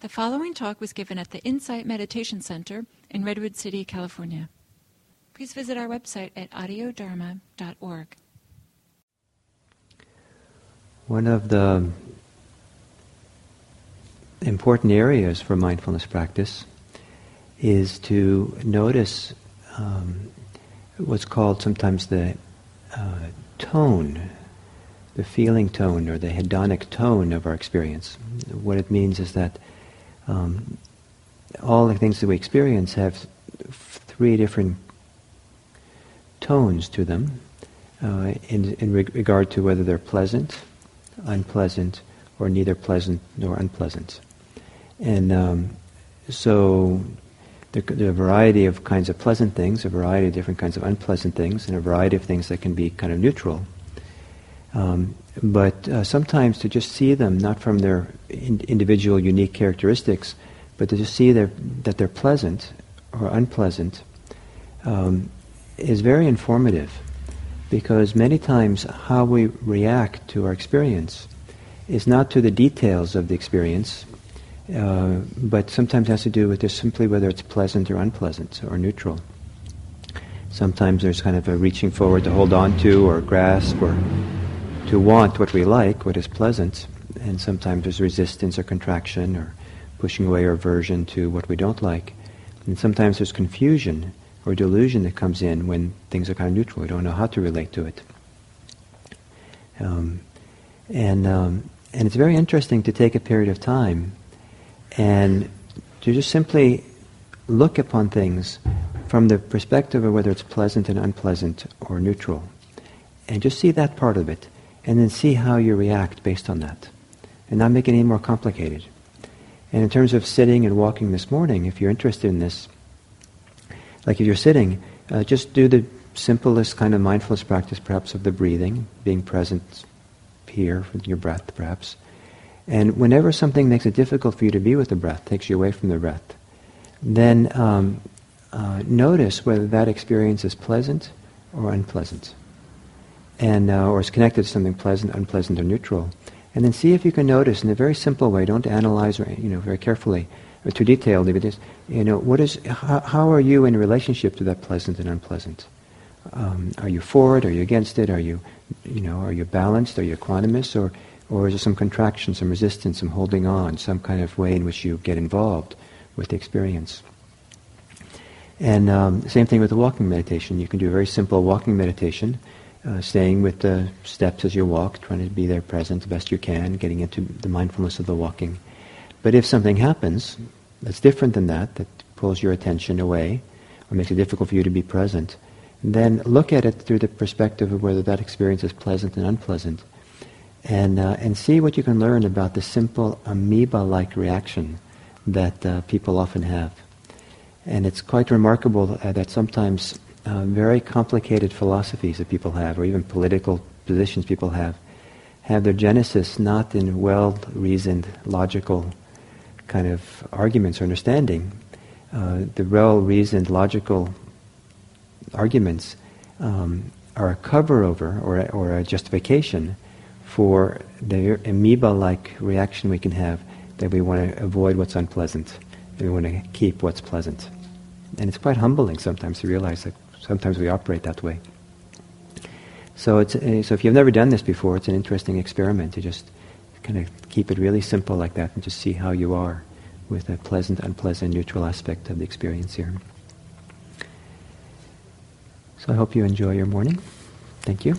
The following talk was given at the Insight Meditation Center in Redwood City, California. Please visit our website at audiodharma.org. One of the important areas for mindfulness practice is to notice um, what's called sometimes the uh, tone, the feeling tone or the hedonic tone of our experience. What it means is that um, all the things that we experience have three different tones to them uh, in, in regard to whether they're pleasant, unpleasant, or neither pleasant nor unpleasant. And um, so there, there, are a variety of kinds of pleasant things, a variety of different kinds of unpleasant things, and a variety of things that can be kind of neutral. Um, but uh, sometimes to just see them, not from their in- individual unique characteristics, but to just see their, that they're pleasant or unpleasant, um, is very informative. Because many times how we react to our experience is not to the details of the experience, uh, but sometimes has to do with just simply whether it's pleasant or unpleasant or neutral. Sometimes there's kind of a reaching forward to hold on to or grasp or to want what we like, what is pleasant, and sometimes there's resistance or contraction or pushing away or aversion to what we don't like. And sometimes there's confusion or delusion that comes in when things are kind of neutral. We don't know how to relate to it. Um, and, um, and it's very interesting to take a period of time and to just simply look upon things from the perspective of whether it's pleasant and unpleasant or neutral. And just see that part of it and then see how you react based on that, and not make it any more complicated. And in terms of sitting and walking this morning, if you're interested in this, like if you're sitting, uh, just do the simplest kind of mindfulness practice, perhaps of the breathing, being present here with your breath, perhaps. And whenever something makes it difficult for you to be with the breath, takes you away from the breath, then um, uh, notice whether that experience is pleasant or unpleasant and uh, or is connected to something pleasant, unpleasant, or neutral. And then see if you can notice in a very simple way. Don't analyze, or, you know, very carefully or too detailed. But just, you know, what is how, how, are you in relationship to that pleasant and unpleasant? Um, are you for it? Are you against it? Are you, you know, are you balanced? Are you equanimous? Or or is there some contraction, some resistance, some holding on, some kind of way in which you get involved with the experience? And um, same thing with the walking meditation. You can do a very simple walking meditation uh, staying with the steps as you walk, trying to be there present the best you can, getting into the mindfulness of the walking. But if something happens that's different than that, that pulls your attention away, or makes it difficult for you to be present, then look at it through the perspective of whether that experience is pleasant and unpleasant. And, uh, and see what you can learn about the simple amoeba-like reaction that uh, people often have. And it's quite remarkable that sometimes uh, very complicated philosophies that people have, or even political positions people have, have their genesis not in well reasoned, logical kind of arguments or understanding. Uh, the well reasoned, logical arguments um, are a cover over or, or a justification for the amoeba like reaction we can have that we want to avoid what's unpleasant, and we want to keep what's pleasant. And it's quite humbling sometimes to realize that sometimes we operate that way. So, it's, uh, so if you've never done this before, it's an interesting experiment to just kind of keep it really simple like that and just see how you are with a pleasant, unpleasant, neutral aspect of the experience here. So I hope you enjoy your morning. Thank you.